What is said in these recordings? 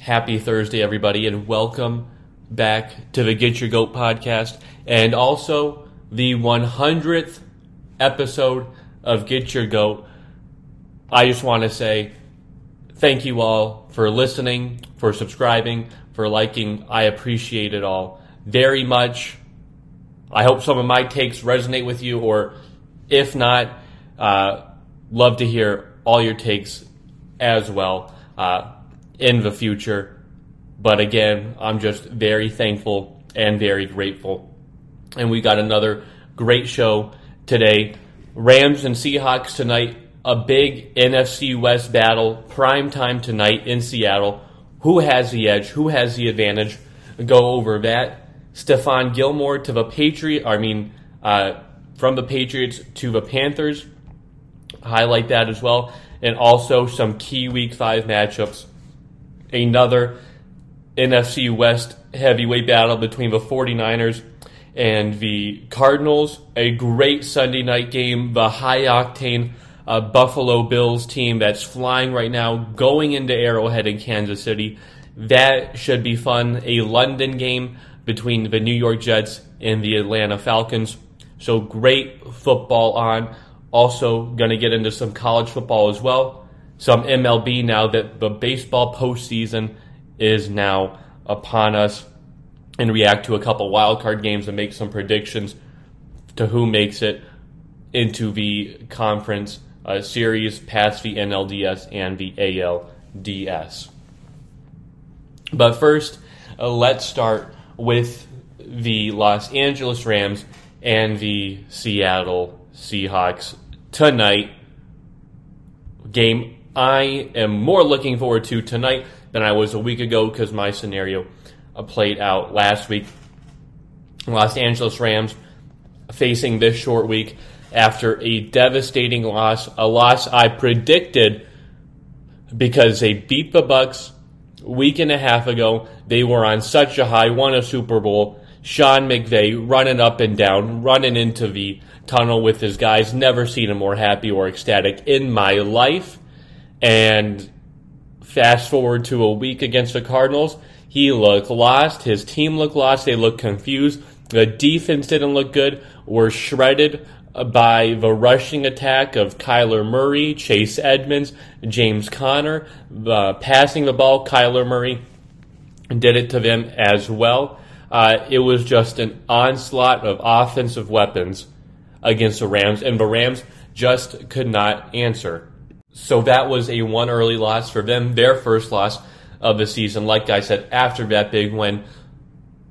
Happy Thursday, everybody, and welcome back to the Get Your Goat podcast and also the 100th episode of Get Your Goat. I just want to say thank you all for listening, for subscribing, for liking. I appreciate it all very much. I hope some of my takes resonate with you, or if not, uh, love to hear all your takes as well uh, in the future. But again, I'm just very thankful and very grateful. And we got another great show today. Rams and Seahawks tonight. A big NFC West battle, prime time tonight in Seattle. Who has the edge? Who has the advantage? Go over that. Stephon Gilmore to the Patriot. I mean, uh, from the Patriots to the Panthers. Highlight that as well. And also some key Week 5 matchups. Another NFC West heavyweight battle between the 49ers and the Cardinals. A great Sunday night game. The high octane uh, Buffalo Bills team that's flying right now, going into Arrowhead in Kansas City. That should be fun. A London game between the New York Jets and the Atlanta Falcons. So great football on. Also, going to get into some college football as well. Some MLB now that the baseball postseason is now upon us. And react to a couple wildcard games and make some predictions to who makes it into the conference uh, series past the NLDS and the ALDS. But first, uh, let's start with the Los Angeles Rams and the Seattle Seahawks tonight. Game I am more looking forward to tonight than I was a week ago because my scenario uh, played out last week. Los Angeles Rams facing this short week after a devastating loss, a loss I predicted because they beat the Bucs week and a half ago. They were on such a high, won a Super Bowl. Sean McVay running up and down, running into the tunnel with his guys. Never seen him more happy or ecstatic in my life. And fast forward to a week against the Cardinals, he looked lost. His team looked lost. They looked confused. The defense didn't look good. Were shredded by the rushing attack of Kyler Murray, Chase Edmonds, James Conner, uh, passing the ball. Kyler Murray did it to them as well. Uh, it was just an onslaught of offensive weapons against the Rams, and the Rams just could not answer. So that was a one early loss for them, their first loss of the season. Like I said, after that big win,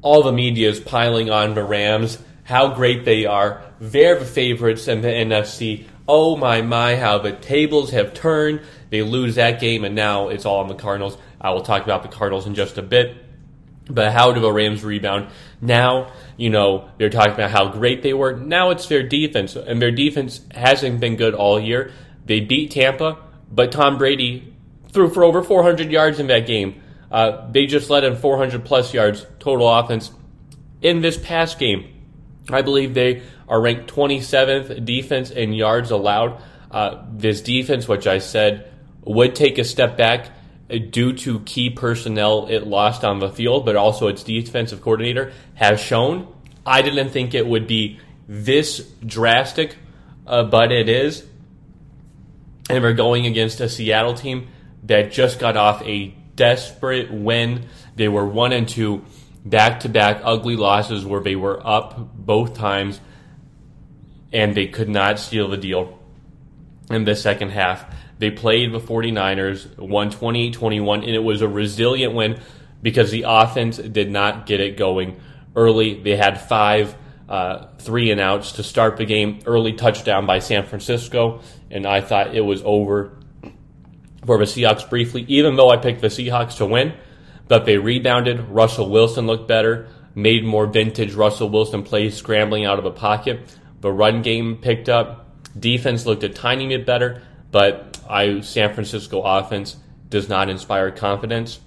all the media is piling on the Rams, how great they are. They're the favorites in the NFC. Oh my my, how the tables have turned. They lose that game, and now it's all on the Cardinals. I will talk about the Cardinals in just a bit. But how do the Rams rebound? Now, you know, they're talking about how great they were. Now it's their defense, and their defense hasn't been good all year. They beat Tampa, but Tom Brady threw for over 400 yards in that game. Uh, they just led in 400 plus yards total offense in this past game. I believe they are ranked 27th defense in yards allowed. Uh, this defense, which I said would take a step back due to key personnel it lost on the field, but also its defensive coordinator has shown. I didn't think it would be this drastic, uh, but it is. And we're going against a Seattle team that just got off a desperate win. They were one and two, back to back ugly losses where they were up both times and they could not seal the deal in the second half. They played the 49ers, won 28 21, and it was a resilient win because the offense did not get it going early. They had five uh, three and outs to start the game. Early touchdown by San Francisco, and I thought it was over for the Seahawks briefly, even though I picked the Seahawks to win. But they rebounded. Russell Wilson looked better, made more vintage Russell Wilson plays scrambling out of a pocket. The run game picked up. Defense looked a tiny bit better, but I San Francisco offense does not inspire confidence.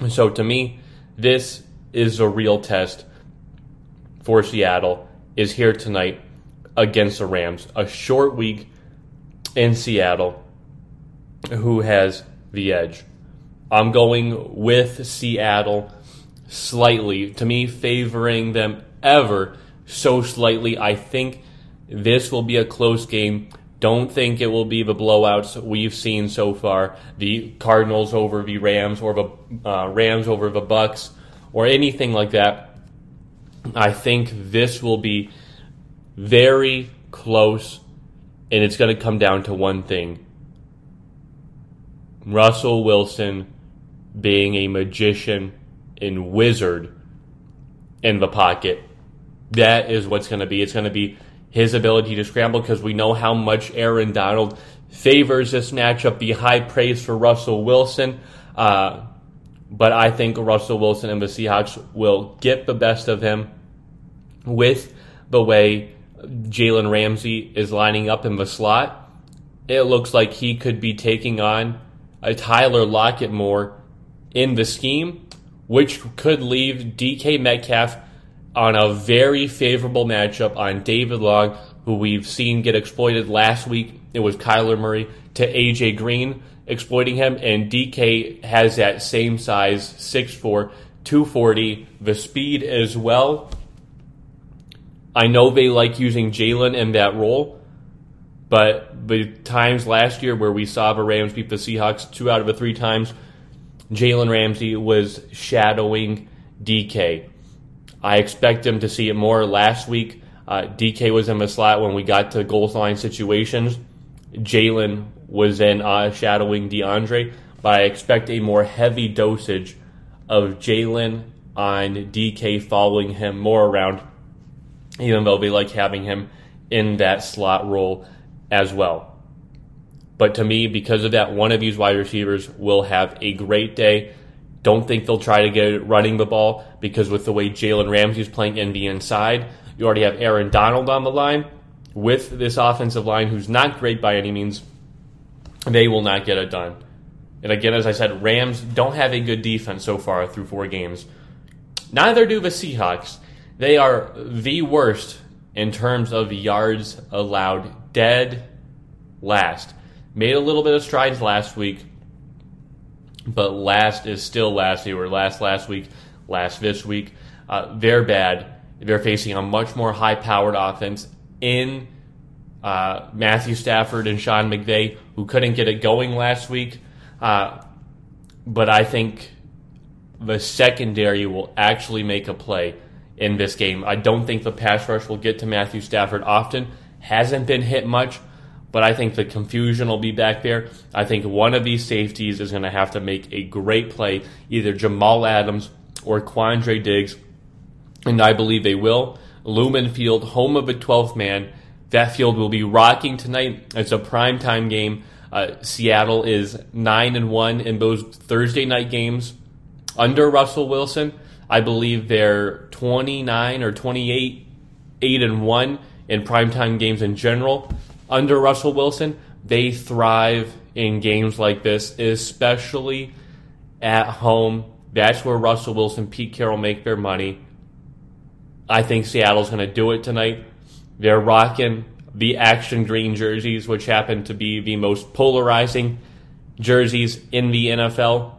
And so to me, this is a real test for Seattle is here tonight against the Rams. A short week in Seattle. Who has the edge? I'm going with Seattle slightly. To me, favoring them ever so slightly. I think this will be a close game. Don't think it will be the blowouts we've seen so far. The Cardinals over the Rams or the uh, Rams over the Bucs or anything like that. I think this will be very close, and it's going to come down to one thing Russell Wilson being a magician and wizard in the pocket. That is what's going to be. It's going to be his ability to scramble because we know how much Aaron Donald favors this matchup. The high praise for Russell Wilson. Uh, but I think Russell Wilson and the Seahawks will get the best of him with the way Jalen Ramsey is lining up in the slot. It looks like he could be taking on a Tyler Lockett more in the scheme, which could leave DK Metcalf on a very favorable matchup on David Long, who we've seen get exploited last week. It was Kyler Murray to AJ Green exploiting him, and DK has that same size, 6'4, 240, the speed as well. I know they like using Jalen in that role, but the times last year where we saw the Rams beat the Seahawks two out of the three times, Jalen Ramsey was shadowing DK. I expect him to see it more last week. Uh, DK was in the slot when we got to goal line situations. Jalen was in uh, shadowing DeAndre, but I expect a more heavy dosage of Jalen on DK following him more around, even though they like having him in that slot role as well. But to me, because of that, one of these wide receivers will have a great day. Don't think they'll try to get running the ball because with the way Jalen Ramsey is playing in the inside, you already have Aaron Donald on the line with this offensive line, who's not great by any means. They will not get it done. And again, as I said, Rams don't have a good defense so far through four games. Neither do the Seahawks. They are the worst in terms of yards allowed, dead last. Made a little bit of strides last week, but last is still last. They were last last week, last this week. Uh, they're bad. They're facing a much more high powered offense in uh, Matthew Stafford and Sean McVay, who couldn't get it going last week. Uh, but I think the secondary will actually make a play in this game. I don't think the pass rush will get to Matthew Stafford often. Hasn't been hit much, but I think the confusion will be back there. I think one of these safeties is going to have to make a great play, either Jamal Adams or Quandre Diggs, and I believe they will. Lumen Field, home of the 12th man. That field will be rocking tonight. It's a primetime game. Uh, Seattle is 9 and 1 in those Thursday night games under Russell Wilson. I believe they're 29 or 28 8 and 1 in primetime games in general under Russell Wilson, they thrive in games like this, especially at home. That's where Russell Wilson, Pete Carroll make their money. I think Seattle's going to do it tonight. They're rocking the action green jerseys, which happen to be the most polarizing jerseys in the NFL.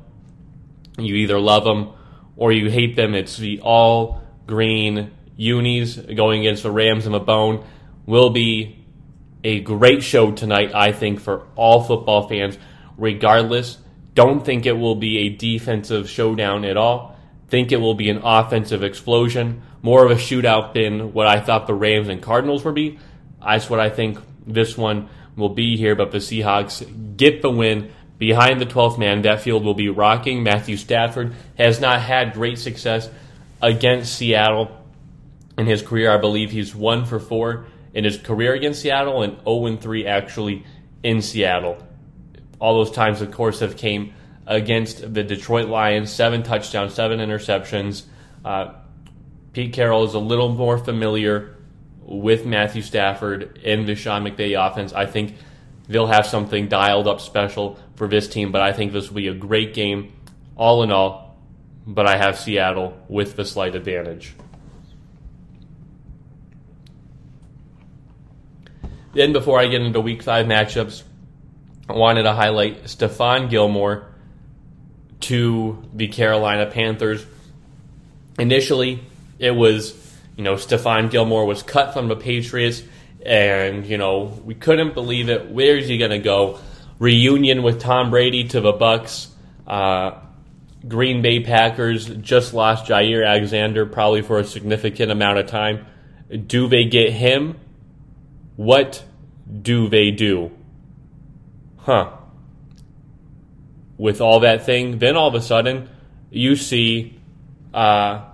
You either love them or you hate them. It's the all green unis going against the Rams and the bone. Will be a great show tonight, I think, for all football fans, regardless. Don't think it will be a defensive showdown at all. Think it will be an offensive explosion, more of a shootout than what I thought the Rams and Cardinals would be. That's what I think this one will be here. But the Seahawks get the win behind the 12th man. That field will be rocking. Matthew Stafford has not had great success against Seattle in his career. I believe he's one for four in his career against Seattle and 0 3 actually in Seattle. All those times, of course, have came against the Detroit Lions. Seven touchdowns, seven interceptions. Uh, Pete Carroll is a little more familiar with Matthew Stafford in the Sean McVay offense. I think they'll have something dialed up special for this team, but I think this will be a great game all in all. But I have Seattle with the slight advantage. Then, before I get into week five matchups, I wanted to highlight Stephon Gilmore. to the Carolina Panthers. Initially, it was, you know, Stephon Gilmore was cut from the Patriots, and, you know, we couldn't believe it. Where's he going to go? Reunion with Tom Brady to the Bucs. Uh, Green Bay Packers just lost Jaire Alexander probably for a significant amount of time. Do they get him? What do they do? Huh. With all that thing, then all of a sudden, you see uh,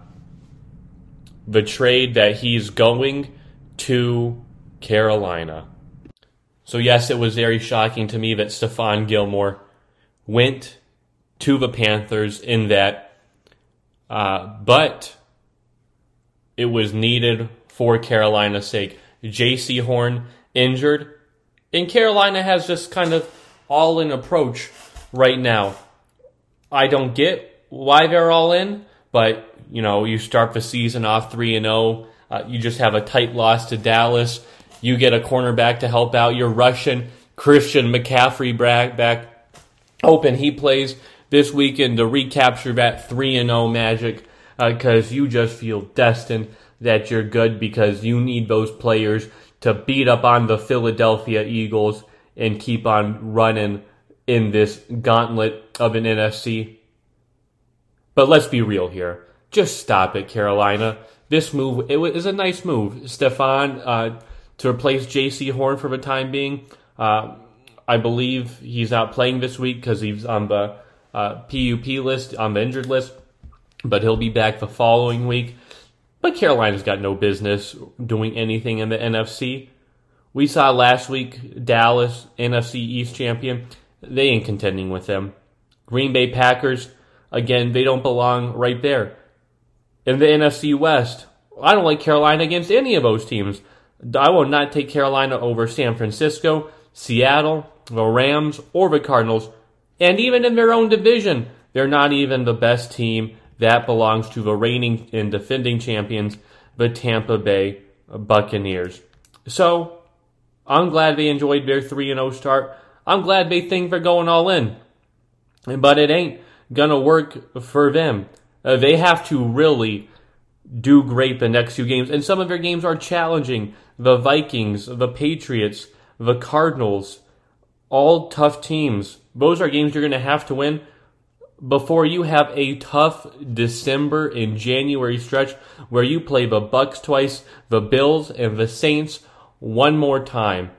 the trade that he's going to Carolina. So, yes, it was very shocking to me that Stephon Gilmore went to the Panthers in that, uh, but it was needed for Carolina's sake. Jaycee Horn injured, and Carolina has this kind of all in approach right now. I don't get why they're all in, but you know, you start the season off 3 and 0, uh, you just have a tight loss to Dallas. You get a cornerback to help out. You're Russian Christian McCaffrey back, back open. He plays this weekend to recapture that 3 and 0 magic because uh, you just feel destined that you're good because you need those players to beat up on the Philadelphia Eagles and keep on running in this gauntlet of an NFC. But let's be real here. Just stop it, Carolina. This move it was a nice move, Stephon, uh, to replace Jaycee Horn for the time being. Uh, I believe he's out playing this week because he's on the uh, PUP list, on the injured list, but he'll be back the following week. But Carolina's got no business doing anything in the NFC. We saw last week Dallas, NFC East champion. They ain't contending with them. Green Bay Packers, again, they don't belong right there. In the NFC West, I don't like Carolina against any of those teams. I will not take Carolina over San Francisco, Seattle, the Rams, or the Cardinals. And even in their own division, they're not even the best team that belongs to the reigning and defending champions, the Tampa Bay Buccaneers. So, I'm glad they enjoyed their 3 0 start. I'm glad they think they're going all in. But it ain't going to work for them. Uh, they have to really do great the next few games. And some of their games are challenging. The Vikings, the Patriots, the Cardinals, all tough teams. Those are games you're going to have to win before you have a tough December and January stretch where you play the Bucs twice, the Bills and the Saints one more time.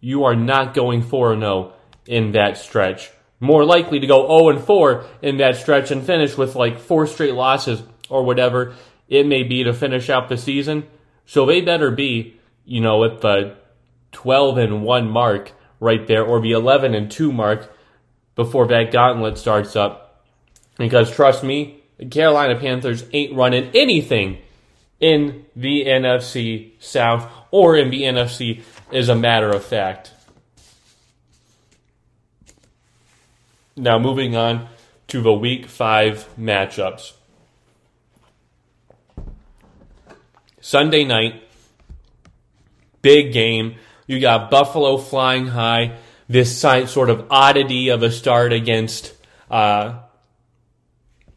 You are not going 4 0 in that stretch. More likely to go 0 4 in that stretch and finish with like four straight losses or whatever it may be to finish out the season. So they better be, you know, at the 12 and 1 mark right there or the 11 and 2 mark before that gauntlet starts up. Because trust me, the Carolina Panthers ain't running anything in the NFC South or in the NFC, as a matter of fact. Now, moving on to the Week 5 matchups. Sunday night, big game. You got Buffalo flying high this sort of oddity of a start against uh,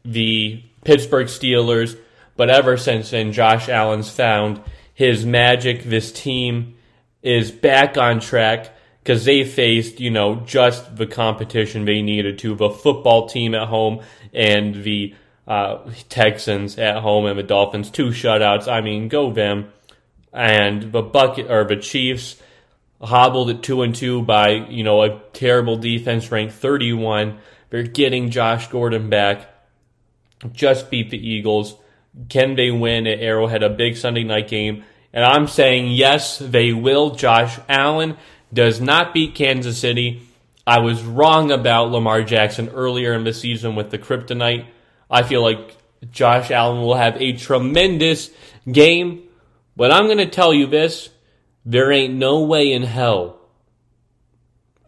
the Pittsburgh Steelers. But ever since then, Josh Allen's found his magic. This team is back on track because they faced, you know, just the competition they needed to. The football team at home and the uh, Texans at home and the Dolphins, two shutouts. I mean, go them. And the bucket or the Chiefs hobbled at two and two by you know a terrible defense ranked 31. They're getting Josh Gordon back. Just beat the Eagles. Can they win at Arrowhead? A big Sunday night game. And I'm saying yes, they will. Josh Allen does not beat Kansas City. I was wrong about Lamar Jackson earlier in the season with the kryptonite. I feel like Josh Allen will have a tremendous game. But I'm going to tell you this there ain't no way in hell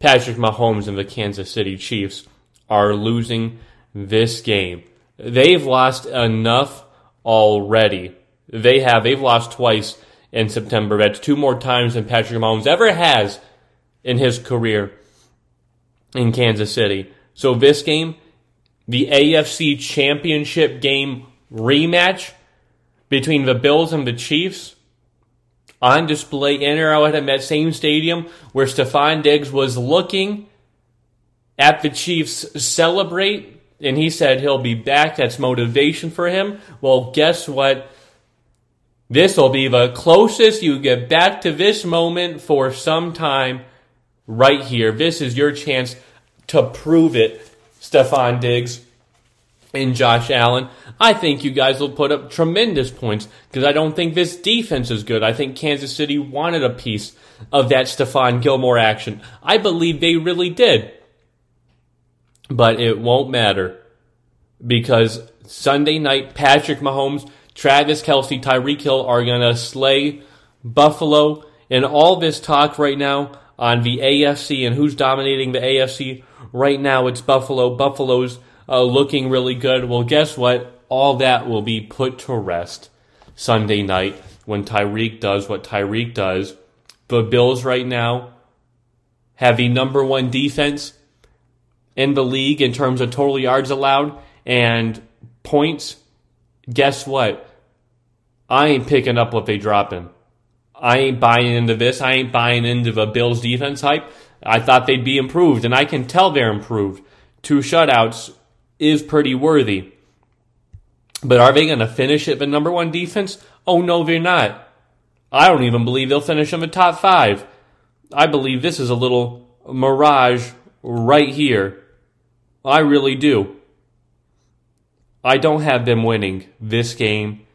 Patrick Mahomes and the Kansas City Chiefs are losing this game. They've lost enough already. They have. They've lost twice in September. That's two more times than Patrick Mahomes ever has in his career in Kansas City. So this game the AFC Championship game rematch between the Bills and the Chiefs on display in Arrowhead at that same stadium where Stefon Diggs was looking at the Chiefs celebrate and he said he'll be back. That's motivation for him. Well, guess what? This will be the closest you get back to this moment for some time right here. This is your chance to prove it, Stefon Diggs and Josh Allen. I think you guys will put up tremendous points because I don't think this defense is good. I think Kansas City wanted a piece of that Stephon Gilmore action. I believe they really did. But it won't matter because Sunday night, Patrick Mahomes, Travis Kelce, Tyreek Hill are going to slay Buffalo. And all this talk right now on the AFC and who's dominating the AFC right now, it's Buffalo. Buffalo's uh, looking really good. Well, guess what? All that will be put to rest Sunday night when Tyreek does what Tyreek does. The Bills right now have the number one defense in the league in terms of total yards allowed and points. Guess what? I ain't picking up what they dropping. I ain't buying into this. I ain't buying into the Bills defense hype. I thought they'd be improved, and I can tell they're improved. Two shutouts is pretty worthy. But are they going to finish at the number one defense? Oh, no, they're not. I don't even believe they'll finish in the top five. I believe this is a little mirage right here. I really do. I don't have them winning this game.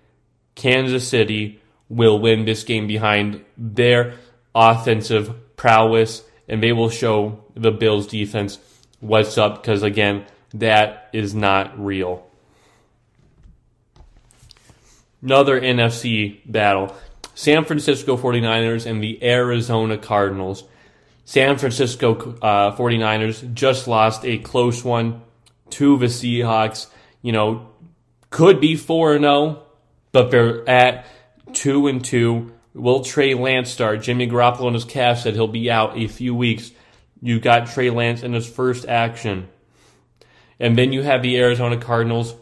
Kansas City will win this game behind their offensive prowess, and they will show the Bills defense what's up because, again, that is not real. Another NFC battle San Francisco 49ers and the Arizona Cardinals. San Francisco uh, 49ers just lost a close one to the Seahawks. You know, could be 4 0, but they're at 2 and 2. Will Trey Lance start? Jimmy Garoppolo and his calf said he'll be out a few weeks. You got Trey Lance in his first action. And then you have the Arizona Cardinals.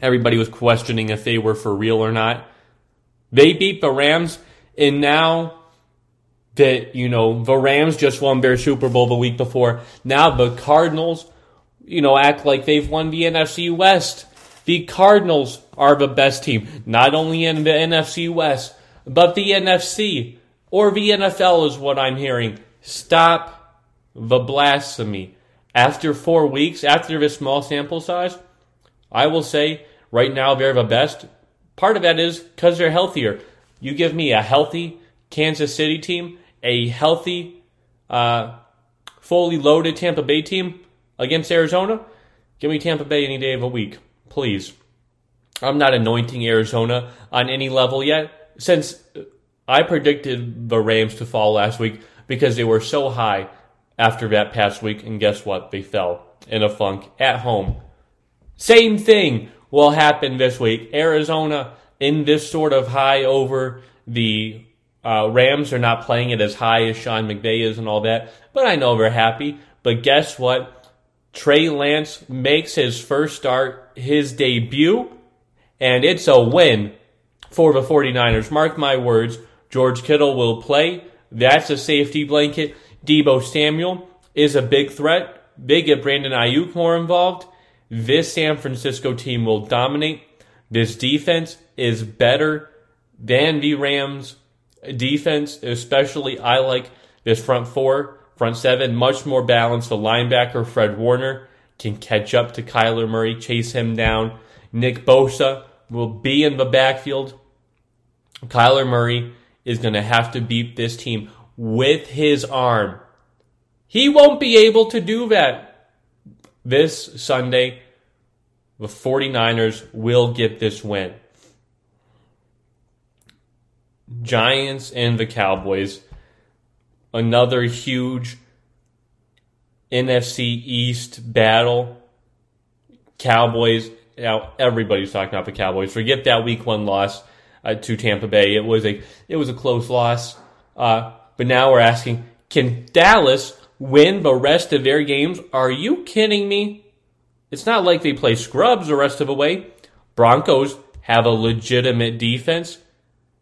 Everybody was questioning if they were for real or not. They beat the Rams, and now that, you know, the Rams just won their Super Bowl the week before, now the Cardinals, you know, act like they've won the NFC West. The Cardinals are the best team, not only in the NFC West, but the NFC or the NFL is what I'm hearing. Stop the blasphemy after four weeks, after this small sample size, I will say right now they're the best. Part of that is because they're healthier. You give me a healthy Kansas City team, a healthy, uh, fully loaded Tampa Bay team against Arizona, give me Tampa Bay any day of the week, please. I'm not anointing Arizona on any level yet, since I predicted the Rams to fall last week because they were so high after that past week, and guess what? They fell in a funk at home. Same thing will happen this week. Arizona in this sort of high over the uh, Rams are not playing it as high as Sean McVay is and all that, but I know they're happy. But guess what? Trey Lance makes his first start, his debut, and it's a win for the 49ers. Mark my words, George Kittle will play. That's a safety blanket. Deebo Samuel is a big threat. They get Brandon Aiyuk more involved. This San Francisco team will dominate. This defense is better than the Rams defense, especially I like this front four, front seven, much more balanced. The linebacker, Fred Warner, can catch up to Kyler Murray, chase him down. Nick Bosa will be in the backfield. Kyler Murray is going to have to beat this team with his arm. He won't be able to do that this Sunday. The 49ers will get this win. Giants and the Cowboys. Another huge NFC East battle. Cowboys. Now everybody's talking about the Cowboys. Forget that Week One loss uh, to Tampa Bay. It was a it was a close loss. Uh, but now we're asking, can Dallas win the rest of their games? Are you kidding me? It's not like they play scrubs the rest of the way. Broncos have a legitimate defense.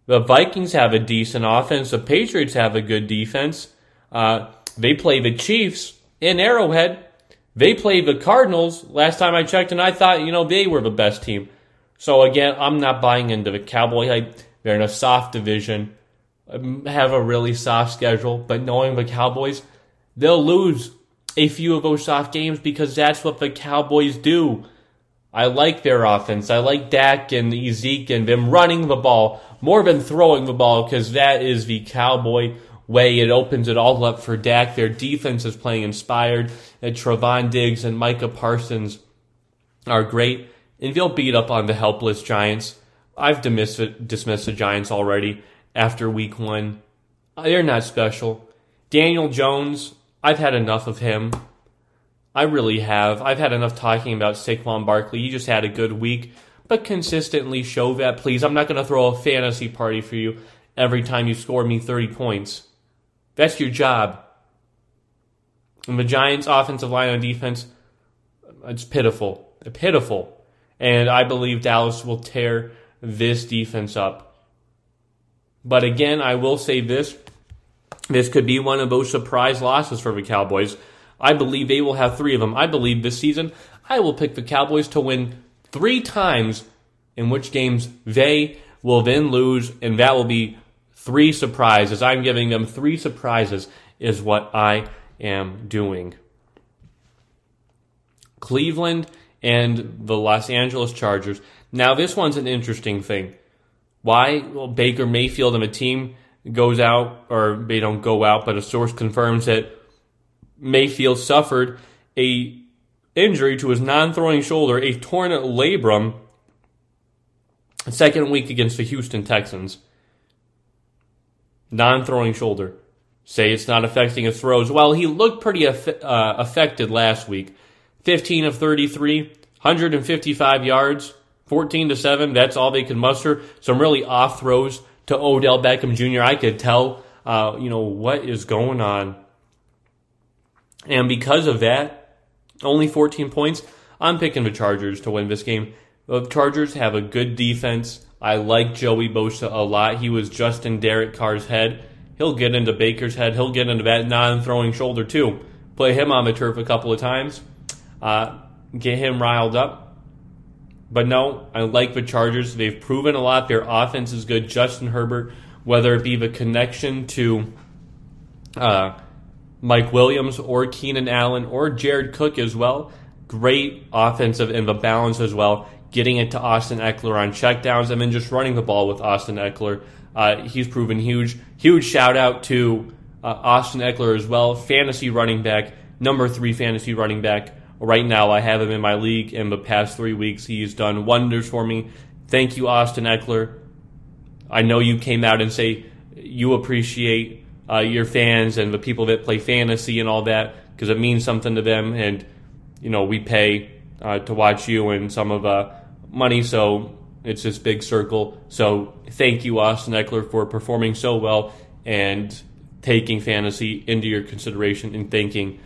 The Vikings have a decent offense. The Patriots have a good defense. Uh, they play the Chiefs in Arrowhead. They play the Cardinals last time I checked, and I thought, you know, they were the best team. So again, I'm not buying into the Cowboy hype. They're in a soft division, um, have a really soft schedule, but knowing the Cowboys, they'll lose a few of those soft games because that's what the Cowboys do. I like their offense. I like Dak and Zeke and them running the ball more than throwing the ball because that is the Cowboy way. It opens it all up for Dak. Their defense is playing inspired. Uh, and Trevon Diggs and Micah Parsons are great. And they'll beat up on the helpless Giants. I've dismissed, dismissed the Giants already after week one. Uh, they're not special. Daniel Jones, I've had enough of him. I really have. I've had enough talking about Saquon Barkley. You just had a good week, but consistently show that, please. I'm not going to throw a fantasy party for you every time you score me 30 points. That's your job. And the Giants' offensive line on defense, it's pitiful. Pitiful. And I believe Dallas will tear this defense up. But again, I will say this this could be one of those surprise losses for the Cowboys. I believe they will have three of them. I believe this season I will pick the Cowboys to win three times, in which games they will then lose, and that will be three surprises. I'm giving them three surprises, is what I am doing. Cleveland and the Los Angeles Chargers. Now, this one's an interesting thing. Why? Well, Baker Mayfield and a team goes out, or they don't go out, but a source confirms that Mayfield suffered a injury to his non-throwing shoulder, a torn labrum, second week against the Houston Texans. Non-throwing shoulder. Say it's not affecting his throws. Well, he looked pretty uh, affected last week. 15 of 33, 155 yards, 14 to 7. That's all they could muster. Some really off throws to Odell Beckham Jr. I could tell, uh, you know, what is going on. And because of that, only 14 points. I'm picking the Chargers to win this game. The Chargers have a good defense. I like Joey Bosa a lot. He was just in Derek Carr's head. He'll get into Baker's head. He'll get into that non-throwing shoulder too. Play him on the turf a couple of times. Uh, get him riled up. But no, I like the Chargers. They've proven a lot. Their offense is good. Justin Herbert, whether it be the connection to uh, Mike Williams or Keenan Allen or Jared Cook as well, great offensive and the balance as well. Getting it to Austin Ekeler on checkdowns and then just running the ball with Austin Ekeler. Uh, he's proven huge. Huge shout out to uh, Austin Ekeler as well, fantasy running back, number three fantasy running back Right now, I have him in my league. In the past three weeks, he's done wonders for me. Thank you, Austin Ekeler. I know you came out and say you appreciate uh, your fans and the people that play fantasy and all that because it means something to them. And you know, we pay uh, to watch you and some of uh, money, so it's this big circle. So thank you, Austin Ekeler, for performing so well and taking fantasy into your consideration and thanking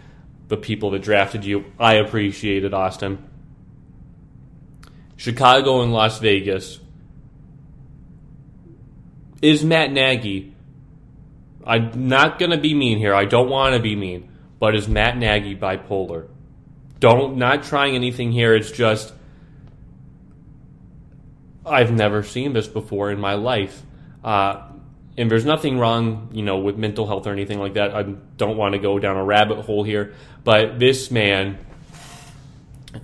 the people that drafted you. I appreciate it, Austin. Chicago and Las Vegas. Is Matt Nagy. I'm not going to be mean here. I don't want to be mean. But is Matt Nagy bipolar? Don't, not trying anything here. It's just, I've never seen this before in my life. Uh, and there's nothing wrong, you know, with mental health or anything like that. I don't want to go down a rabbit hole here, but this man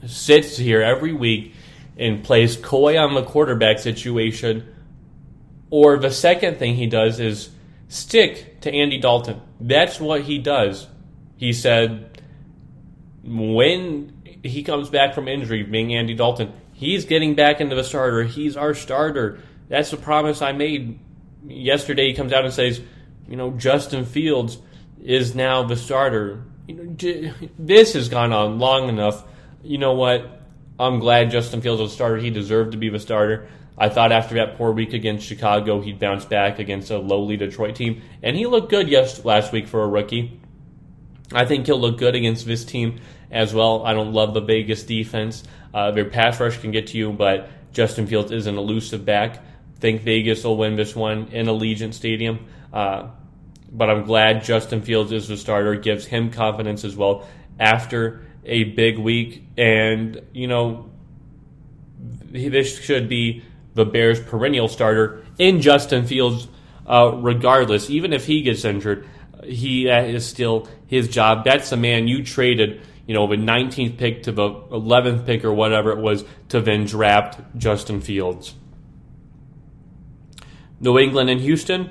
sits here every week and plays coy on the quarterback situation. Or the second thing he does is stick to Andy Dalton. That's what he does. He said when he comes back from injury, being Andy Dalton, he's getting back into the starter. He's our starter. That's the promise I made yesterday he comes out and says, you know, Justin Fields is now the starter. You know, this has gone on long enough. You know what? I'm glad Justin Fields was starter. He deserved to be the starter. I thought after that poor week against Chicago, he'd bounce back against a lowly Detroit team, and he looked good yes last week for a rookie. I think he'll look good against this team as well. I don't love the Vegas defense. Uh, their pass rush can get to you, but Justin Fields is an elusive back. Think Vegas will win this one in Allegiant Stadium. Uh, but I'm glad Justin Fields is the starter. Gives him confidence as well after a big week. And, you know, this should be the Bears' perennial starter in Justin Fields, uh, regardless. Even if he gets injured, he is still his job. That's the man you traded, you know, the 19th pick to the 11th pick or whatever it was to then draft Justin Fields. New England and Houston.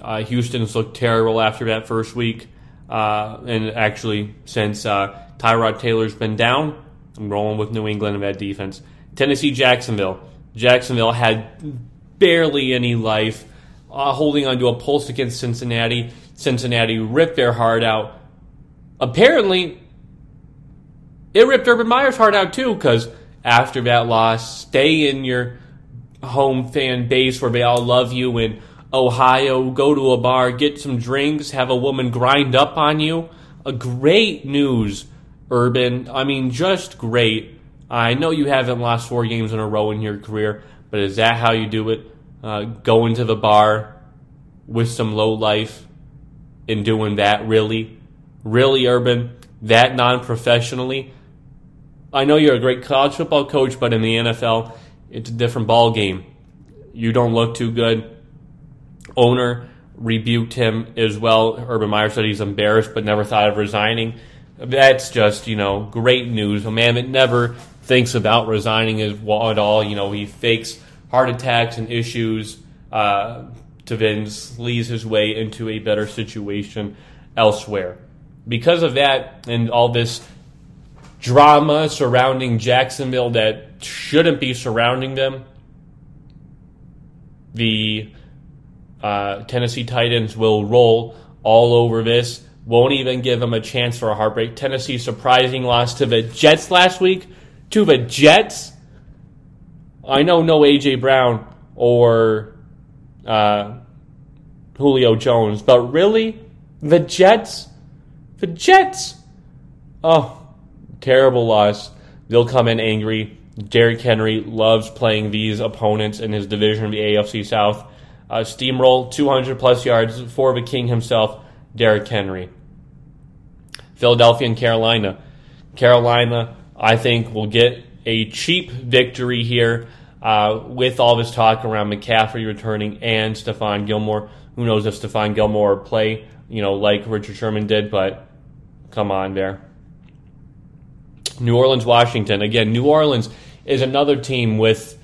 Uh, Houston's looked terrible after that first week. Uh, and actually, since uh, Tyrod Taylor's been down, I'm rolling with New England in that defense. Tennessee, Jacksonville. Jacksonville had barely any life, uh, holding onto a pulse against Cincinnati. Cincinnati ripped their heart out. Apparently, it ripped Urban Meyer's heart out too, because after that loss, stay in your home fan base where they all love you in Ohio, go to a bar, get some drinks, have a woman grind up on you. A great news, Urban. I mean, just great. I know you haven't lost four games in a row in your career, but is that how you do it? Uh, going to the bar with some low life and doing that really? Really, Urban? That non professionally? I know you're a great college football coach, but in the NFL, it's a different ball game. You don't look too good. Owner rebuked him as well. Urban Meyer said he's embarrassed, but never thought of resigning. That's just you know great news. A man that never thinks about resigning at all. You know he fakes heart attacks and issues uh, to then leads his way into a better situation elsewhere. Because of that and all this drama surrounding Jacksonville that shouldn't be surrounding them. The uh, Tennessee Titans will roll all over this. Won't even give them a chance for a heartbreak. Tennessee surprising loss to the Jets last week. To the Jets. I know no AJ Brown or uh, Julio Jones, but really, the Jets, the Jets. Oh, terrible loss. They'll come in angry. Derrick Henry loves playing these opponents in his division of the AFC South. Uh, steamroll, 200 plus yards for the king himself, Derrick Henry. Philadelphia and Carolina. Carolina, I think, will get a cheap victory here uh, with all this talk around McCaffrey returning and Stephon Gilmore. Who knows if Stephon Gilmore will play, you know, like Richard Sherman did, but come on there. New Orleans, Washington. Again, New Orleans is another team with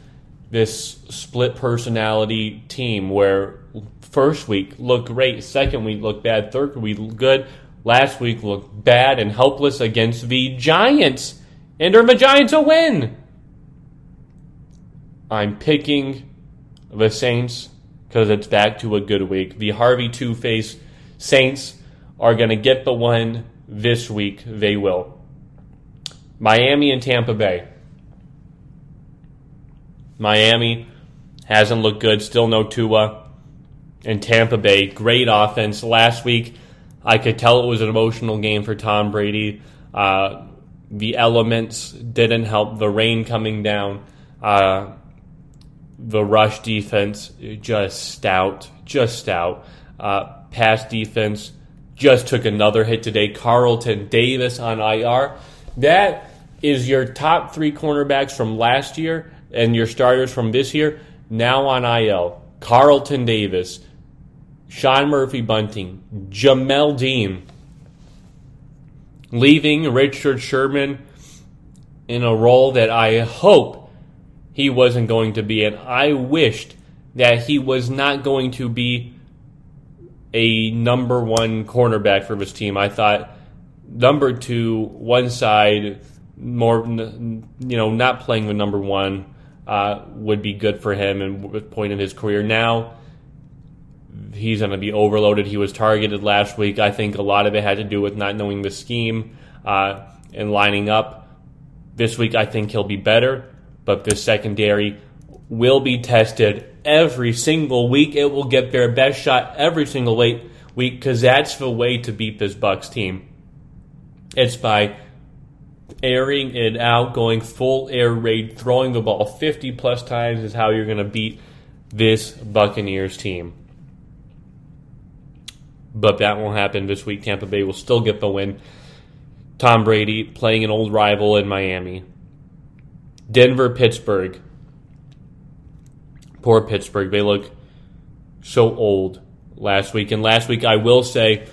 this split personality team where first week looked great, second week looked bad, third week good, last week looked bad and helpless against the Giants. And are the Giants a win? I'm picking the Saints because it's back to a good week. The Harvey Two Face Saints are going to get the one this week. They will. Miami and Tampa Bay. Miami hasn't looked good. Still no Tua. And Tampa Bay, great offense. Last week, I could tell it was an emotional game for Tom Brady. Uh, the elements didn't help. The rain coming down. Uh, the rush defense, just stout. Just stout. Uh, pass defense just took another hit today. Carlton Davis on IR. That is your top three cornerbacks from last year and your starters from this year now on IL. Carlton Davis, Sean Murphy Bunting, Jamel Dean, leaving Richard Sherman in a role that I hope he wasn't going to be in. I wished that he was not going to be a number one cornerback for his team. I thought number two, one side, more, you know, not playing the number one uh, would be good for him and point in his career. Now he's going to be overloaded. He was targeted last week. I think a lot of it had to do with not knowing the scheme uh, and lining up. This week, I think he'll be better, but the secondary will be tested every single week. It will get their best shot every single week because that's the way to beat this Bucs team. It's by airing it out, going full air raid, throwing the ball 50 plus times is how you're going to beat this Buccaneers team. But that won't happen this week. Tampa Bay will still get the win. Tom Brady playing an old rival in Miami. Denver, Pittsburgh. Poor Pittsburgh. They look so old last week. And last week, I will say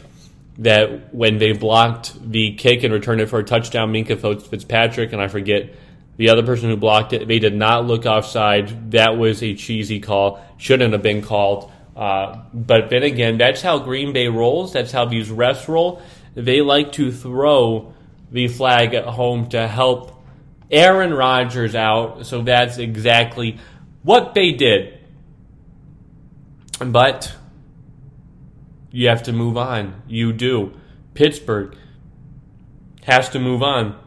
that when they blocked the kick and returned it for a touchdown, Minkah Fitzpatrick, and I forget the other person who blocked it, they did not look offside. That was a cheesy call. Shouldn't have been called. Uh, but then again, that's how Green Bay rolls. That's how these refs roll. They like to throw the flag at home to help Aaron Rodgers out. So that's exactly what they did. But you have to move on. You do. Pittsburgh has to move on.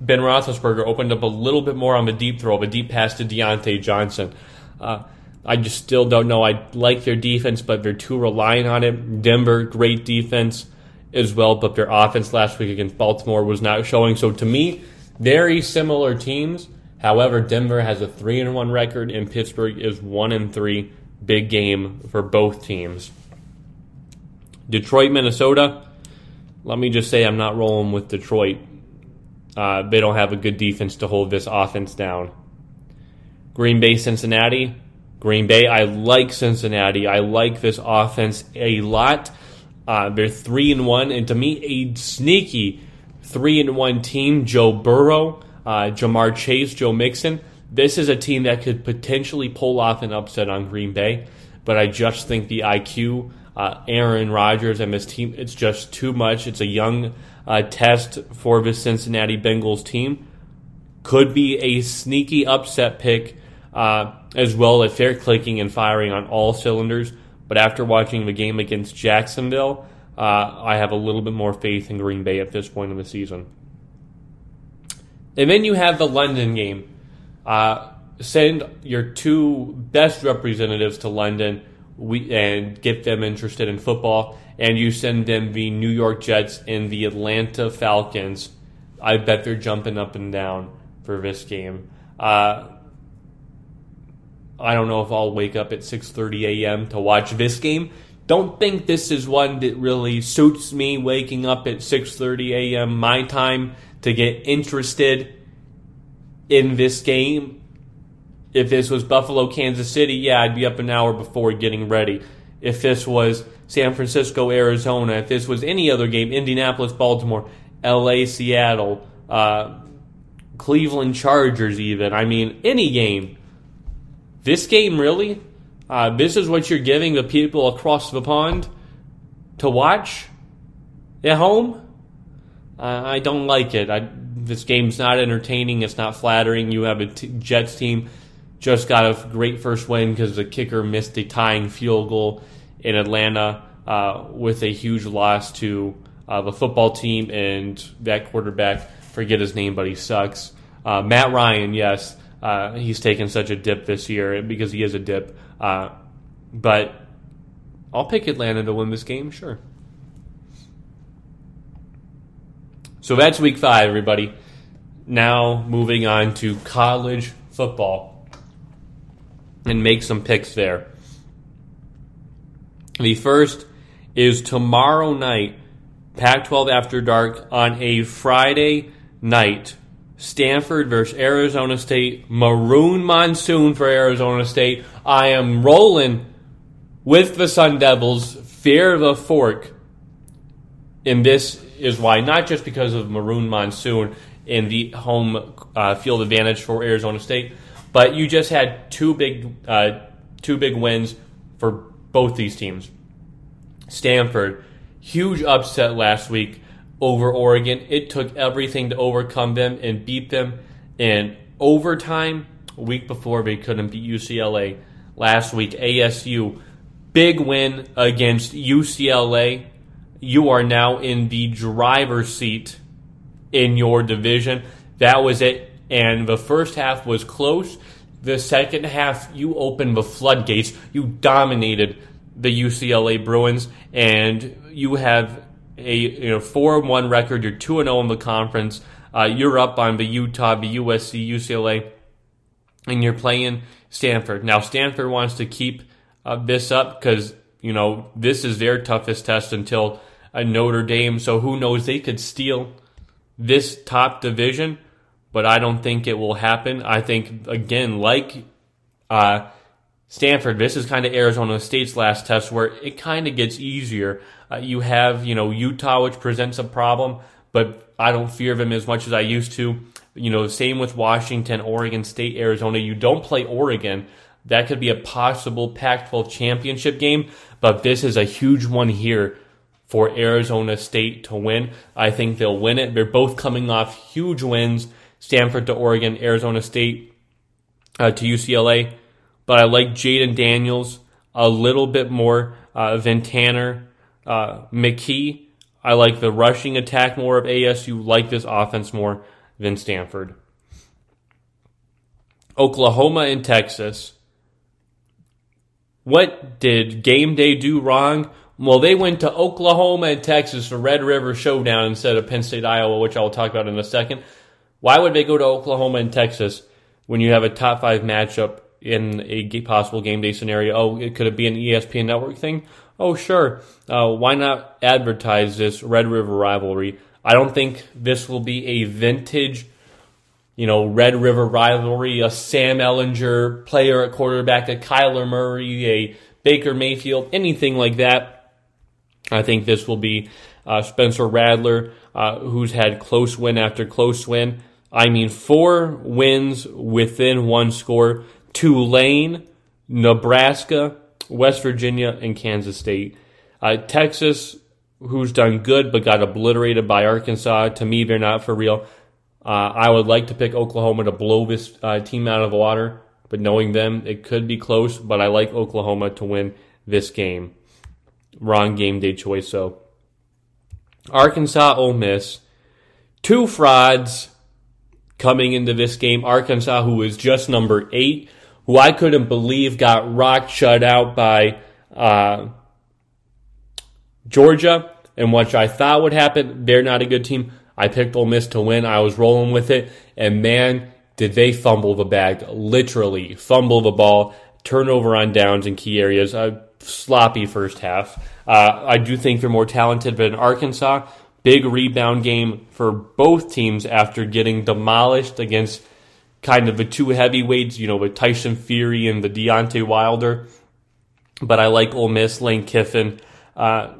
Ben Roethlisberger opened up a little bit more on the deep throw, a deep pass to Diontae Johnson. Uh, I just still don't know. I like their defense, but they're too reliant on it. Denver, great defense as well, but their offense last week against Baltimore was not showing. So to me, very similar teams. However, Denver has a three and one record, and Pittsburgh is one and three. Big game for both teams. Detroit, Minnesota. Let me just say, I'm not rolling with Detroit. Uh, they don't have a good defense to hold this offense down. Green Bay, Cincinnati. Green Bay, I like Cincinnati. I like this offense a lot. Uh, they're three and one, and to me, a sneaky three and one team. Joe Burrow, uh, Ja'Marr Chase, Joe Mixon. This is a team that could potentially pull off an upset on Green Bay, but I just think the IQ, uh, Aaron Rodgers and this team, it's just too much. It's a young uh, test for the Cincinnati Bengals team. Could be a sneaky upset pick, uh, as well as they're clicking and firing on all cylinders. But after watching the game against Jacksonville, uh, I have a little bit more faith in Green Bay at this point in the season. And then you have the London game. Uh, send your two best representatives to London we, and get them interested in football, and you send them the New York Jets and the Atlanta Falcons. I bet they're jumping up and down for this game. Uh, I don't know if I'll wake up at 6:30 a.m. to watch this game. Don't think this is one that really suits me waking up at 6:30 a.m. my time to get interested in this game. If this was Buffalo, Kansas City, yeah, I'd be up an hour before getting ready. If this was San Francisco, Arizona, if this was any other game, Indianapolis, Baltimore, LA, Seattle, uh, Cleveland Chargers, even, I mean, any game, this game, really? Uh, this is what you're giving the people across the pond to watch at home? Uh, I don't like it. I, this game's not entertaining. It's not flattering. You have a t- Jets team just got a great first win because the kicker missed a tying field goal in Atlanta uh, with a huge loss to uh, the football team and that quarterback. Forget his name, but he sucks. Uh, Matt Ryan, yes. Uh, he's taken such a dip this year because he is a dip. Uh, but I'll pick Atlanta to win this game, sure. So that's week five, everybody. Now moving on to college football and make some picks there. The first is tomorrow night, Pac 12 After Dark, on a Friday night. Stanford versus Arizona State. Maroon monsoon for Arizona State. I am rolling with the Sun Devils. Fear the fork. in this is why, not just because of Maroon monsoon in the home uh, field advantage for Arizona State, but you just had two big uh, two big wins for both these teams. Stanford, huge upset last week over Oregon. It took everything to overcome them and beat them in overtime. A week before, they couldn't beat UCLA. Last week, ASU, big win against UCLA. You are now in the driver's seat in your division. That was it. And the first half was close. The second half, you opened the floodgates. You dominated the UCLA Bruins, and you have a you know four one record. You're two and zero in the conference. Uh, you're up on the Utah, the USC, UCLA, and you're playing Stanford. Now Stanford wants to keep uh, this up because you know this is their toughest test until a Notre Dame. So who knows? They could steal this top division, but I don't think it will happen. I think again, like uh, Stanford, this is kind of Arizona State's last test where it kind of gets easier. Uh, you have, you know, Utah, which presents a problem, but I don't fear them as much as I used to. You know, same with Washington, Oregon State, Arizona. You don't play Oregon. That could be a possible Pac 12 championship game, but this is a huge one here for Arizona State to win. I think they'll win it. They're both coming off huge wins Stanford to Oregon, Arizona State uh, to UCLA but I like Jayden Daniels a little bit more uh, than Tanner uh, McKee. I like the rushing attack more of ASU, like this offense more than Stanford. Oklahoma and Texas. What did game day do wrong? Well, they went to Oklahoma and Texas for Red River Showdown instead of Penn State, Iowa, which I will talk about in a second. Why would they go to Oklahoma and Texas when you have a top five matchup in a possible game day scenario. Oh, it could it be an ESPN network thing? Oh, sure. Uh, why not advertise this Red River rivalry? I don't think this will be a vintage, you know, Red River rivalry. A Sam Ehlinger player at quarterback, a Kyler Murray, a Baker Mayfield, anything like that. I think this will be uh, Spencer Rattler, uh, who's had close win after close win. I mean, four wins within one score. Tulane, Nebraska, West Virginia, and Kansas State. Uh, Texas, who's done good but got obliterated by Arkansas. To me, they're not for real. Uh, I would like to pick Oklahoma to blow this uh, team out of the water, but knowing them, it could be close. But I like Oklahoma to win this game. Wrong game day choice, so. Arkansas, Ole Miss. Two frauds coming into this game. Arkansas, who is just number eight, who I couldn't believe got rocked shut out by uh, Georgia, and which I thought would happen. They're not a good team. I picked Ole Miss to win. I was rolling with it, and man, did they fumble the bag! Literally fumble the ball, turnover on downs in key areas. A sloppy first half. Uh, I do think they're more talented than Arkansas. Big rebound game for both teams after getting demolished against kind of the two heavyweights, you know, with Tyson Fury and the Deontay Wilder. But I like Ole Miss, Lane Kiffin, uh,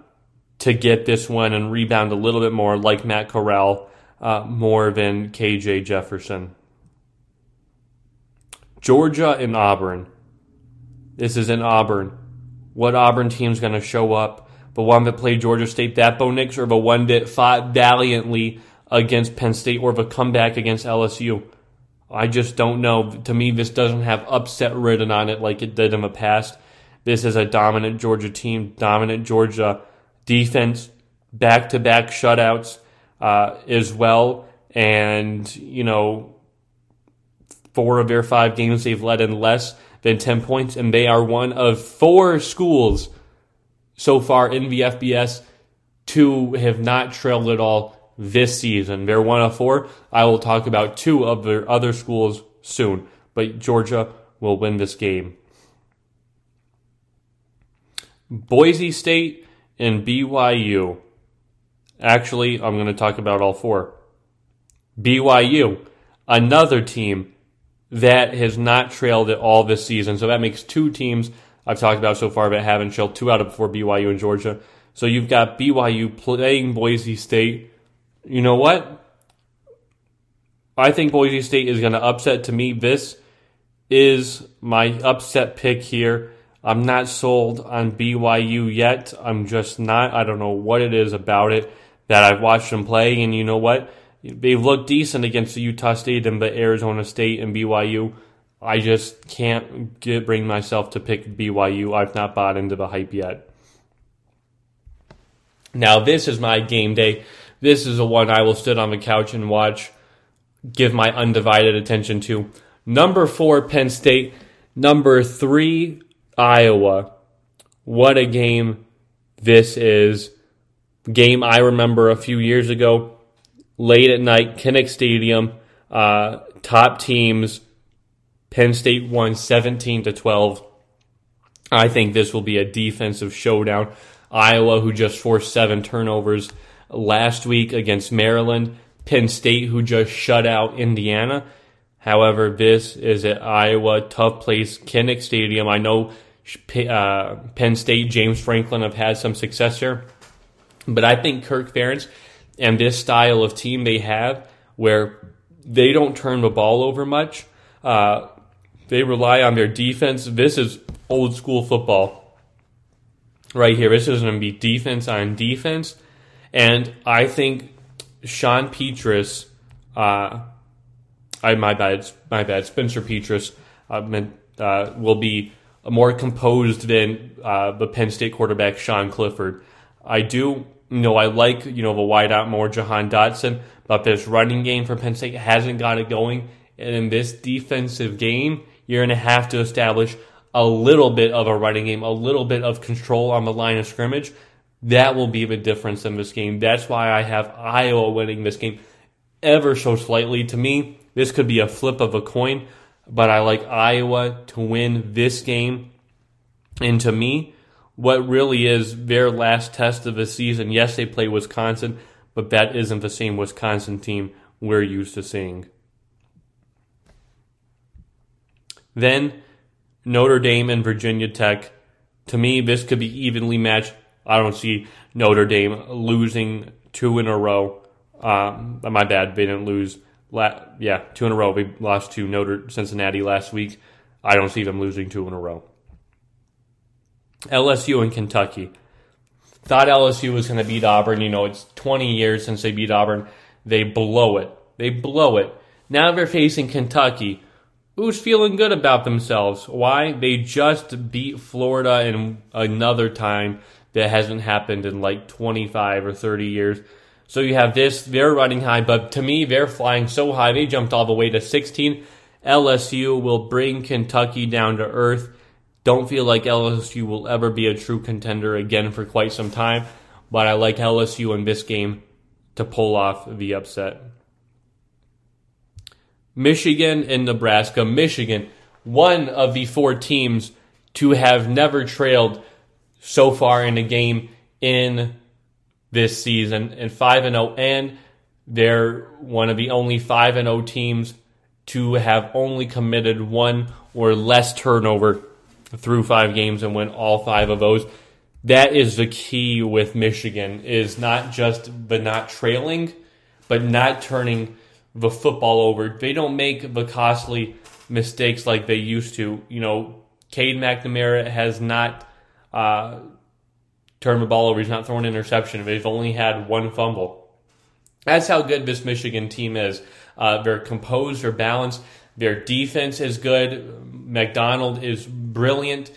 to get this one and rebound a little bit more, like Matt Corral, uh, more than KJ Jefferson. Georgia and Auburn. This is in Auburn. What Auburn team's going to show up? The one that played Georgia State, that Bo Nix, or the one that fought valiantly against Penn State, or the comeback against LSU? I just don't know. To me, this doesn't have upset written on it like it did in the past. This is a dominant Georgia team, dominant Georgia defense, back to back shutouts uh, as well. And, you know, four of their five games they've led in less than 10 points, and they are one of four schools so far in the FBS to have not trailed at all this season. They're one of four. I will talk about two of their other schools soon, but Georgia will win this game. Boise State and BYU. Actually, I'm going to talk about all four. BYU, another team that has not trailed at all this season. So that makes two teams I've talked about so far that haven't trailed two out of four BYU and Georgia. So you've got BYU playing Boise State you know what? I think Boise State is going to upset. To me, this is my upset pick here. I'm not sold on BYU yet. I'm just not. I don't know what it is about it that I've watched them play. And you know what? They've looked decent against the Utah State and the Arizona State and BYU. I just can't get, bring myself to pick BYU. I've not bought into the hype yet. Now, this is my game day this is the one I will sit on the couch and watch, give my undivided attention to. Number four, Penn State. Number three, Iowa. what a game this is. Game I remember a few years ago, late at night, Kinnick Stadium, uh, top teams. Penn State won 17 to 12. I think this will be a defensive showdown. Iowa, who just forced seven turnovers last week against Maryland. Penn State, who just shut out Indiana. However, this is at Iowa, tough place, Kinnick Stadium. I know uh, Penn State, James Franklin have had some success here, but I think Kirk Ferentz and this style of team they have, where they don't turn the ball over much, uh, they rely on their defense. This is old school football right here. This is going to be defense on defense, and I think Sean Petras, uh, I my bad, my bad. Spencer Petras uh, uh, will be more composed than uh, the Penn State quarterback Sean Clifford. I do you know I like you know the wideout more Jahan Dotson, but this running game for Penn State hasn't got it going. And in this defensive game, you're going to have to establish a little bit of a running game, a little bit of control on the line of scrimmage. That will be the difference in this game. That's why I have Iowa winning this game ever so slightly. To me, this could be a flip of a coin, but I like Iowa to win this game. And to me, what really is their last test of the season, yes, they play Wisconsin, but that isn't the same Wisconsin team we're used to seeing. Then Notre Dame and Virginia Tech. To me, this could be evenly matched I don't see Notre Dame losing two in a row. Um, my bad, they didn't lose. La- yeah, two in a row. They lost to Notre Cincinnati last week. I don't see them losing two in a row. LSU and Kentucky. Thought LSU was going to beat Auburn. You know, it's 20 years since they beat Auburn. They blow it. They blow it. Now they're facing Kentucky, who's feeling good about themselves. Why? They just beat Florida in another time that hasn't happened in like 25 or 30 years. So you have this, they're running high, but to me, they're flying so high, they jumped all the way to 16. LSU will bring Kentucky down to earth. Don't feel like LSU will ever be a true contender again for quite some time, but I like LSU in this game to pull off the upset. Michigan and Nebraska. Michigan, one of the four teams to have never trailed so far in a game in this season and 5 and 0 and they're one of the only 5 and 0 teams to have only committed one or less turnover through 5 games and win all 5 of those. That is the key with Michigan is not just the not trailing but not turning the football over. They don't make the costly mistakes like they used to. You know, Cade McNamara has not uh, turn the ball over. He's not throwing an interception. They've only had one fumble. That's how good this Michigan team is. Uh, they're composed, they're balanced. Their defense is good. McDonald is brilliant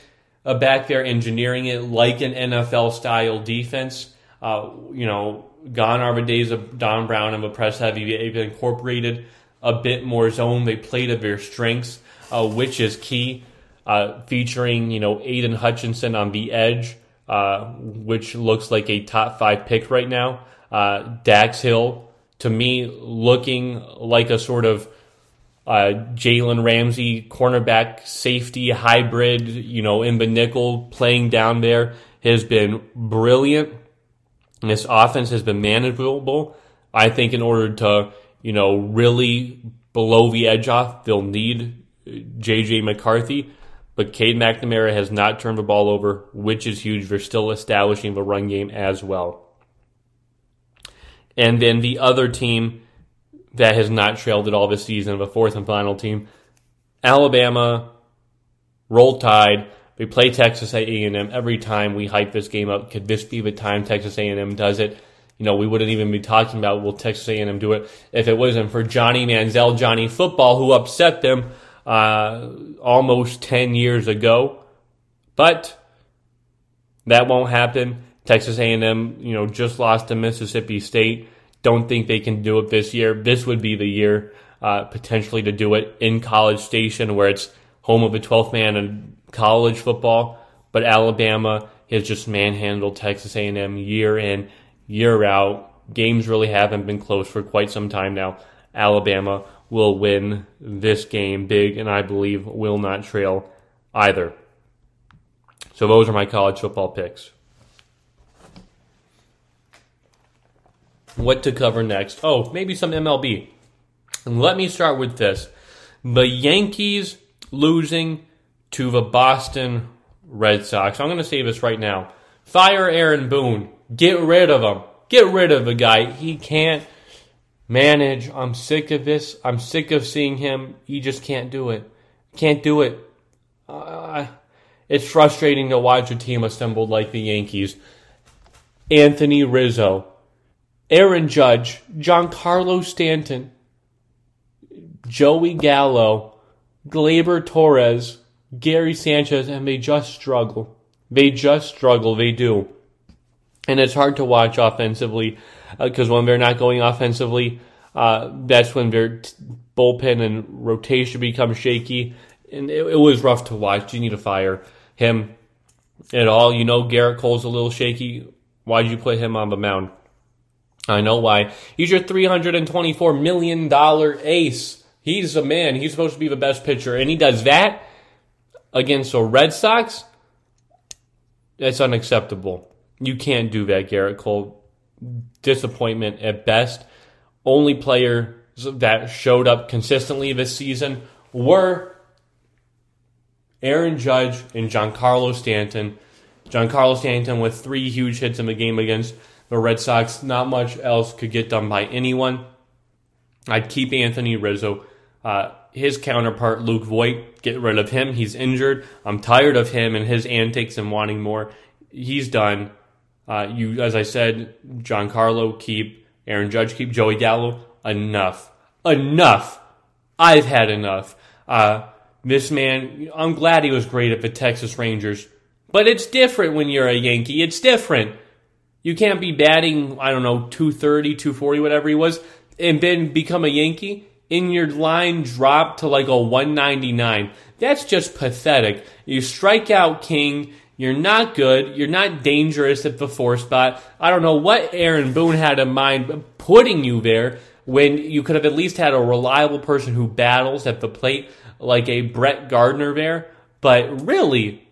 uh, back there, engineering it like an NFL style defense. Uh, you know, gone are the days of Don Brown and the press heavy. They've incorporated a bit more zone. They play to their strengths, uh, which is key uh, featuring you know Aidan Hutchinson on the edge, uh, which looks like a top five pick right now. Uh, Dax Hill, to me, looking like a sort of uh, Jalen Ramsey cornerback safety hybrid, you know, in the nickel playing down there has been brilliant. This offense has been manageable. I think in order to, you know, really blow the edge off, they'll need JJ McCarthy. But Cade McNamara has not turned the ball over, which is huge. They're still establishing the run game as well. And then the other team that has not trailed at all this season, the fourth and final team, Alabama, roll tide. We play Texas A&M every time we hype this game up. Could this be the time Texas A&M does it? You know, we wouldn't even be talking about will Texas A&M do it if it wasn't for Johnny Manziel, Johnny Football, who upset them uh, almost 10 years ago. But that won't happen. Texas A&M, you know, just lost to Mississippi State. Don't think they can do it this year. This would be the year uh, potentially to do it in College Station, where it's home of a 12th man in college football. But Alabama has just manhandled Texas A&M year in, year out. Games really haven't been close for quite some time now. Alabama will win this game big, and I believe will not trail either. So those are my college football picks. What to cover next? Oh, maybe some MLB. Let me start with this. The Yankees losing to the Boston Red Sox. I'm going to say this right now. Fire Aaron Boone. Get rid of him. Get rid of the guy. He can't manage. I'm sick of this. I'm sick of seeing him. He just can't do it. Can't do it. Uh, it's frustrating to watch a team assembled like the Yankees. Anthony Rizzo, Aaron Judge, Giancarlo Stanton, Joey Gallo, Gleyber Torres, Gary Sanchez, and they just struggle. They just struggle. They do. And it's hard to watch offensively because uh, when they're not going offensively, uh, that's when their t- bullpen and rotation become shaky. And it, it, was rough to watch. You need to fire him at all. You know, Gerrit Cole's a little shaky. Why did you put him on the mound? I know why. He's your $324 million ace. He's a man. He's supposed to be the best pitcher. And he does that against the Red Sox. That's unacceptable. You can't do that, Gerrit Cole. Disappointment at best. Only player that showed up consistently this season were Aaron Judge and Giancarlo Stanton. Giancarlo Stanton with three huge hits in the game against the Red Sox. Not much else could get done by anyone. I'd keep Anthony Rizzo. Uh, his counterpart, Luke Voit, get rid of him. He's injured. I'm tired of him and his antics and wanting more. He's done. Uh, you, as I said, Giancarlo keep, Aaron Judge keep, Joey Gallo. Enough, enough. I've had enough. Uh, this man, I'm glad he was great at the Texas Rangers, but it's different when you're a Yankee. It's different. You can't be batting, I don't know, 230, 240, whatever he was, and then become a Yankee and your line drop to like a 199. That's just pathetic. You strike out King. You're not good. You're not dangerous at the four spot. I don't know what Aaron Boone had in mind putting you there when you could have at least had a reliable person who battles at the plate like a Brett Gardner there. But really,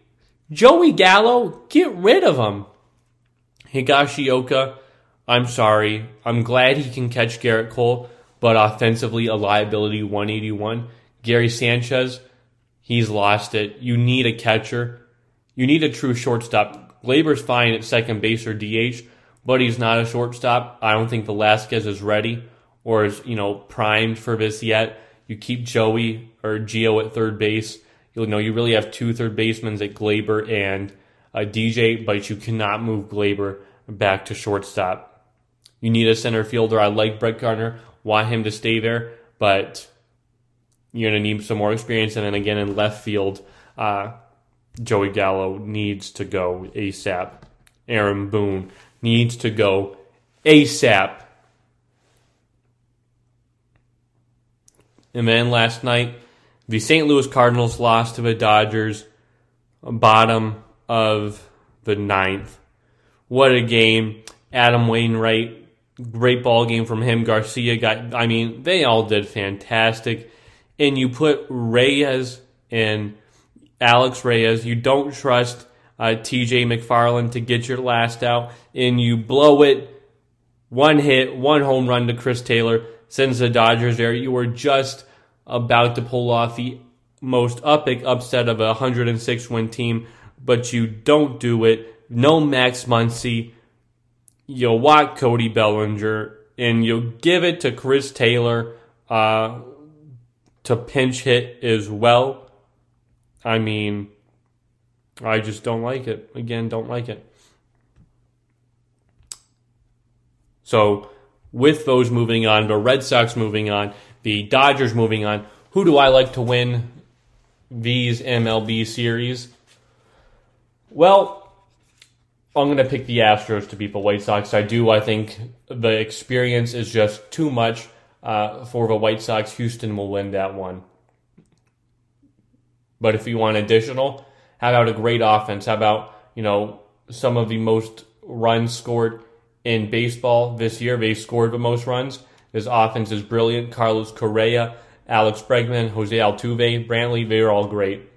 Joey Gallo, get rid of him. Higashioka, I'm sorry. I'm glad he can catch Gerrit Cole but offensively a liability 181. Gary Sanchez, he's lost it. You need a catcher. You need a true shortstop. Gleyber's fine at second base or DH, but he's not a shortstop. I don't think Velazquez is ready or is, you know, primed for this yet. You keep Joey or Gio at third base. You know, you really have two third basemen at Gleyber and DJ, but you cannot move Glaber back to shortstop. You need a center fielder. I like Brett Gardner want him to stay there, but you're going to need some more experience. And then again, in left field, uh, Joey Gallo needs to go ASAP. Aaron Boone needs to go ASAP. And then last night, the St. Louis Cardinals lost to the Dodgers, bottom of the ninth. What a game. Adam Wainwright Great ball game from him. Garcia got, I mean, they all did fantastic. And you put Reyes and Alex Reyes, you don't trust uh, TJ McFarland to get your last out, and you blow it one hit, one home run to Chris Taylor, sends the Dodgers there. You were just about to pull off the most epic upset of a 106 win team, but you don't do it. No Max Muncy you'll walk Cody Bellinger and you'll give it to Chris Taylor uh, to pinch hit as well. I mean, I just don't like it. Again, don't like it. So, with those moving on, the Red Sox moving on, the Dodgers moving on, who do I like to win these MLB series? Well, I'm going to pick the Astros to beat the White Sox. I do. I think the experience is just too much uh, for the White Sox. Houston will win that one. But if you want additional, how about a great offense? How about, you know, some of the most runs scored in baseball this year. They scored the most runs. This offense is brilliant. Carlos Correa, Alex Bregman, Jose Altuve, Brantley, they're all great.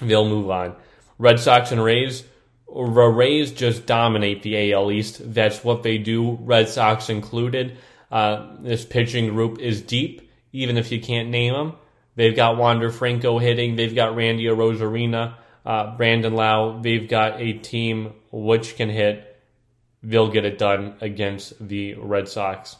They'll move on. Red Sox and Rays. The Rays just dominate the AL East. That's what they do, Red Sox included. Uh, this pitching group is deep, even if you can't name them. They've got Wander Franco hitting. They've got Randy Arozarena, uh, Brandon Lowe. They've got a team which can hit. They'll get it done against the Red Sox.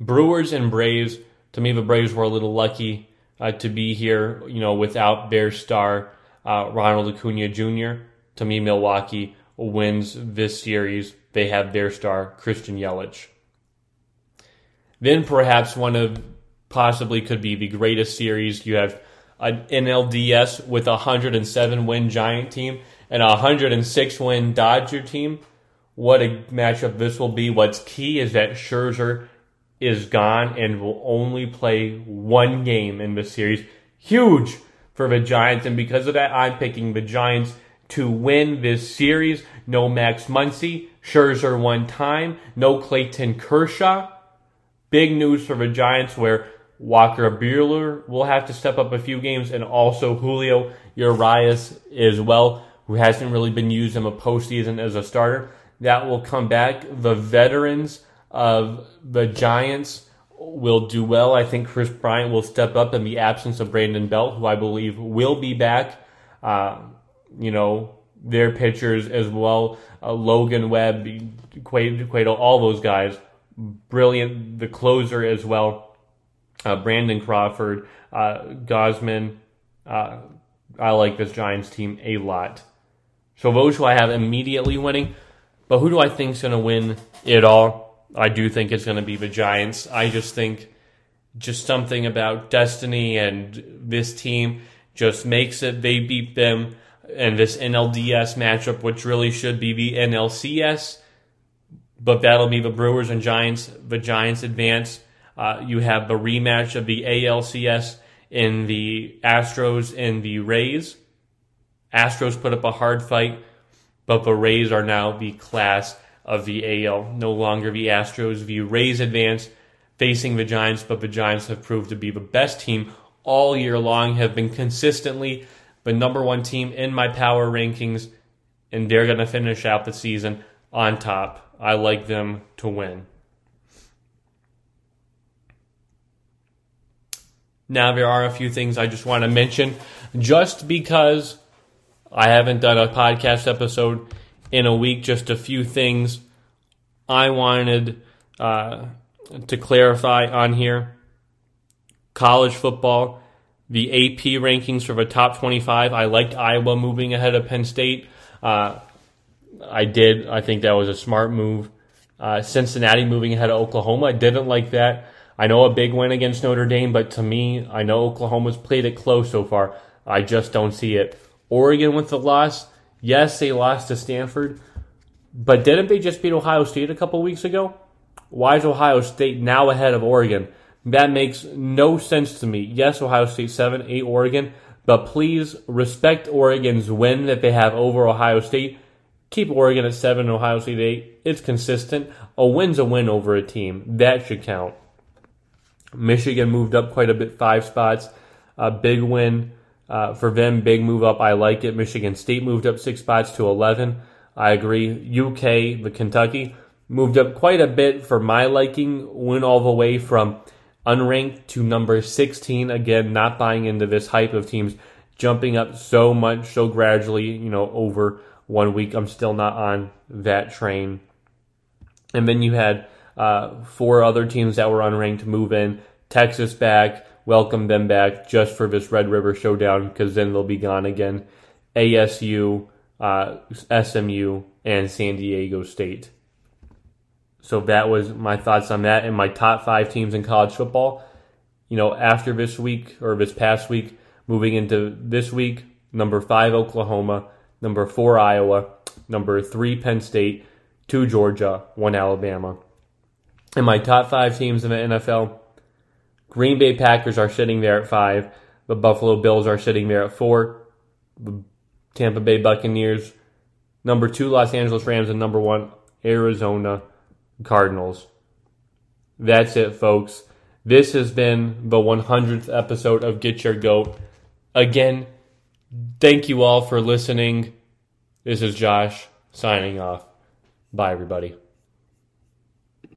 Brewers and Braves. To me, the Braves were a little lucky uh, to be here, you know, without their star, uh, Ronald Acuna Jr. To me, Milwaukee wins this series. They have their star, Christian Yelich. Then perhaps one of possibly could be the greatest series. You have an NLDS with a 107 win Giant team and a 106 win Dodger team. What a matchup this will be. What's key is that Scherzer is gone and will only play one game in the series. Huge for the Giants, and because of that, I'm picking the Giants to win this series. No Max Muncy, Scherzer one time, no Clayton Kershaw. Big news for the Giants where Walker Buehler will have to step up a few games, and also Julio Urias as well, who hasn't really been used in a postseason as a starter. That will come back. The veterans of the Giants will do well. I think Kris Bryant will step up in the absence of Brandon Belt, who I believe will be back. Uh, you know, their pitchers as well. Uh, Logan Webb, Cueto, all those guys. Brilliant. The closer as well. Uh, Brandon Crawford, uh, Gausman. Uh, I like this Giants team a lot. So those who I have immediately winning. But who do I think is going to win it all? I do think it's going to be the Giants. I just think just something about destiny and this team just makes it they beat them and this NLDS matchup, which really should be the NLCS, but that'll be the Brewers and Giants. The Giants advance. Uh, you have the rematch of the ALCS in the Astros and the Rays. Astros put up a hard fight, but the Rays are now the class of the AL. No longer the Astros. The Rays advance facing the Giants, but the Giants have proved to be the best team all year long, have been consistently the number one team in my power rankings, and they're going to finish out the season on top. I like them to win. Now, there are a few things I just want to mention. Just because I haven't done a podcast episode in a week, just a few things I wanted uh, to clarify on here. College football, the AP rankings for the top 25. I liked Iowa moving ahead of Penn State. Uh, I did. I think that was a smart move. Uh, Cincinnati moving ahead of Oklahoma. I didn't like that. I know a big win against Notre Dame, but to me, I know Oklahoma's played it close so far. I just don't see it. Oregon with the loss. Yes, they lost to Stanford, but didn't they just beat Ohio State a couple weeks ago? Why is Ohio State now ahead of Oregon? That makes no sense to me. Yes, Ohio State 7, 8 Oregon, but please respect Oregon's win that they have over Ohio State. Keep Oregon at 7 Ohio State 8. It's consistent. A win's a win over a team. That should count. Michigan moved up quite a bit, five spots. A big win uh, for them, big move up. I like it. Michigan State moved up six spots to 11. I agree. UK, the Kentucky, moved up quite a bit for my liking. Went all the way from unranked to number 16. Again, not buying into this hype of teams jumping up so much, so gradually, you know, over one week. I'm still not on that train. And then you had uh, four other teams that were unranked move in. Texas back, welcome them back just for this Red River Showdown because then they'll be gone again. ASU, uh, SMU, and San Diego State. So that was my thoughts on that and my top five teams in college football. You know, after this week or this past week, moving into this week, number five Oklahoma, number four Iowa, number three Penn State, two Georgia, one Alabama. And my top five teams in the NFL, Green Bay Packers are sitting there at five. The Buffalo Bills are sitting there at four. The Tampa Bay Buccaneers. Number two, Los Angeles Rams. And number one, Arizona Cardinals. That's it, folks. This has been the 100th episode of Get Your Goat. Again, thank you all for listening. This is Josh signing off. Bye, everybody.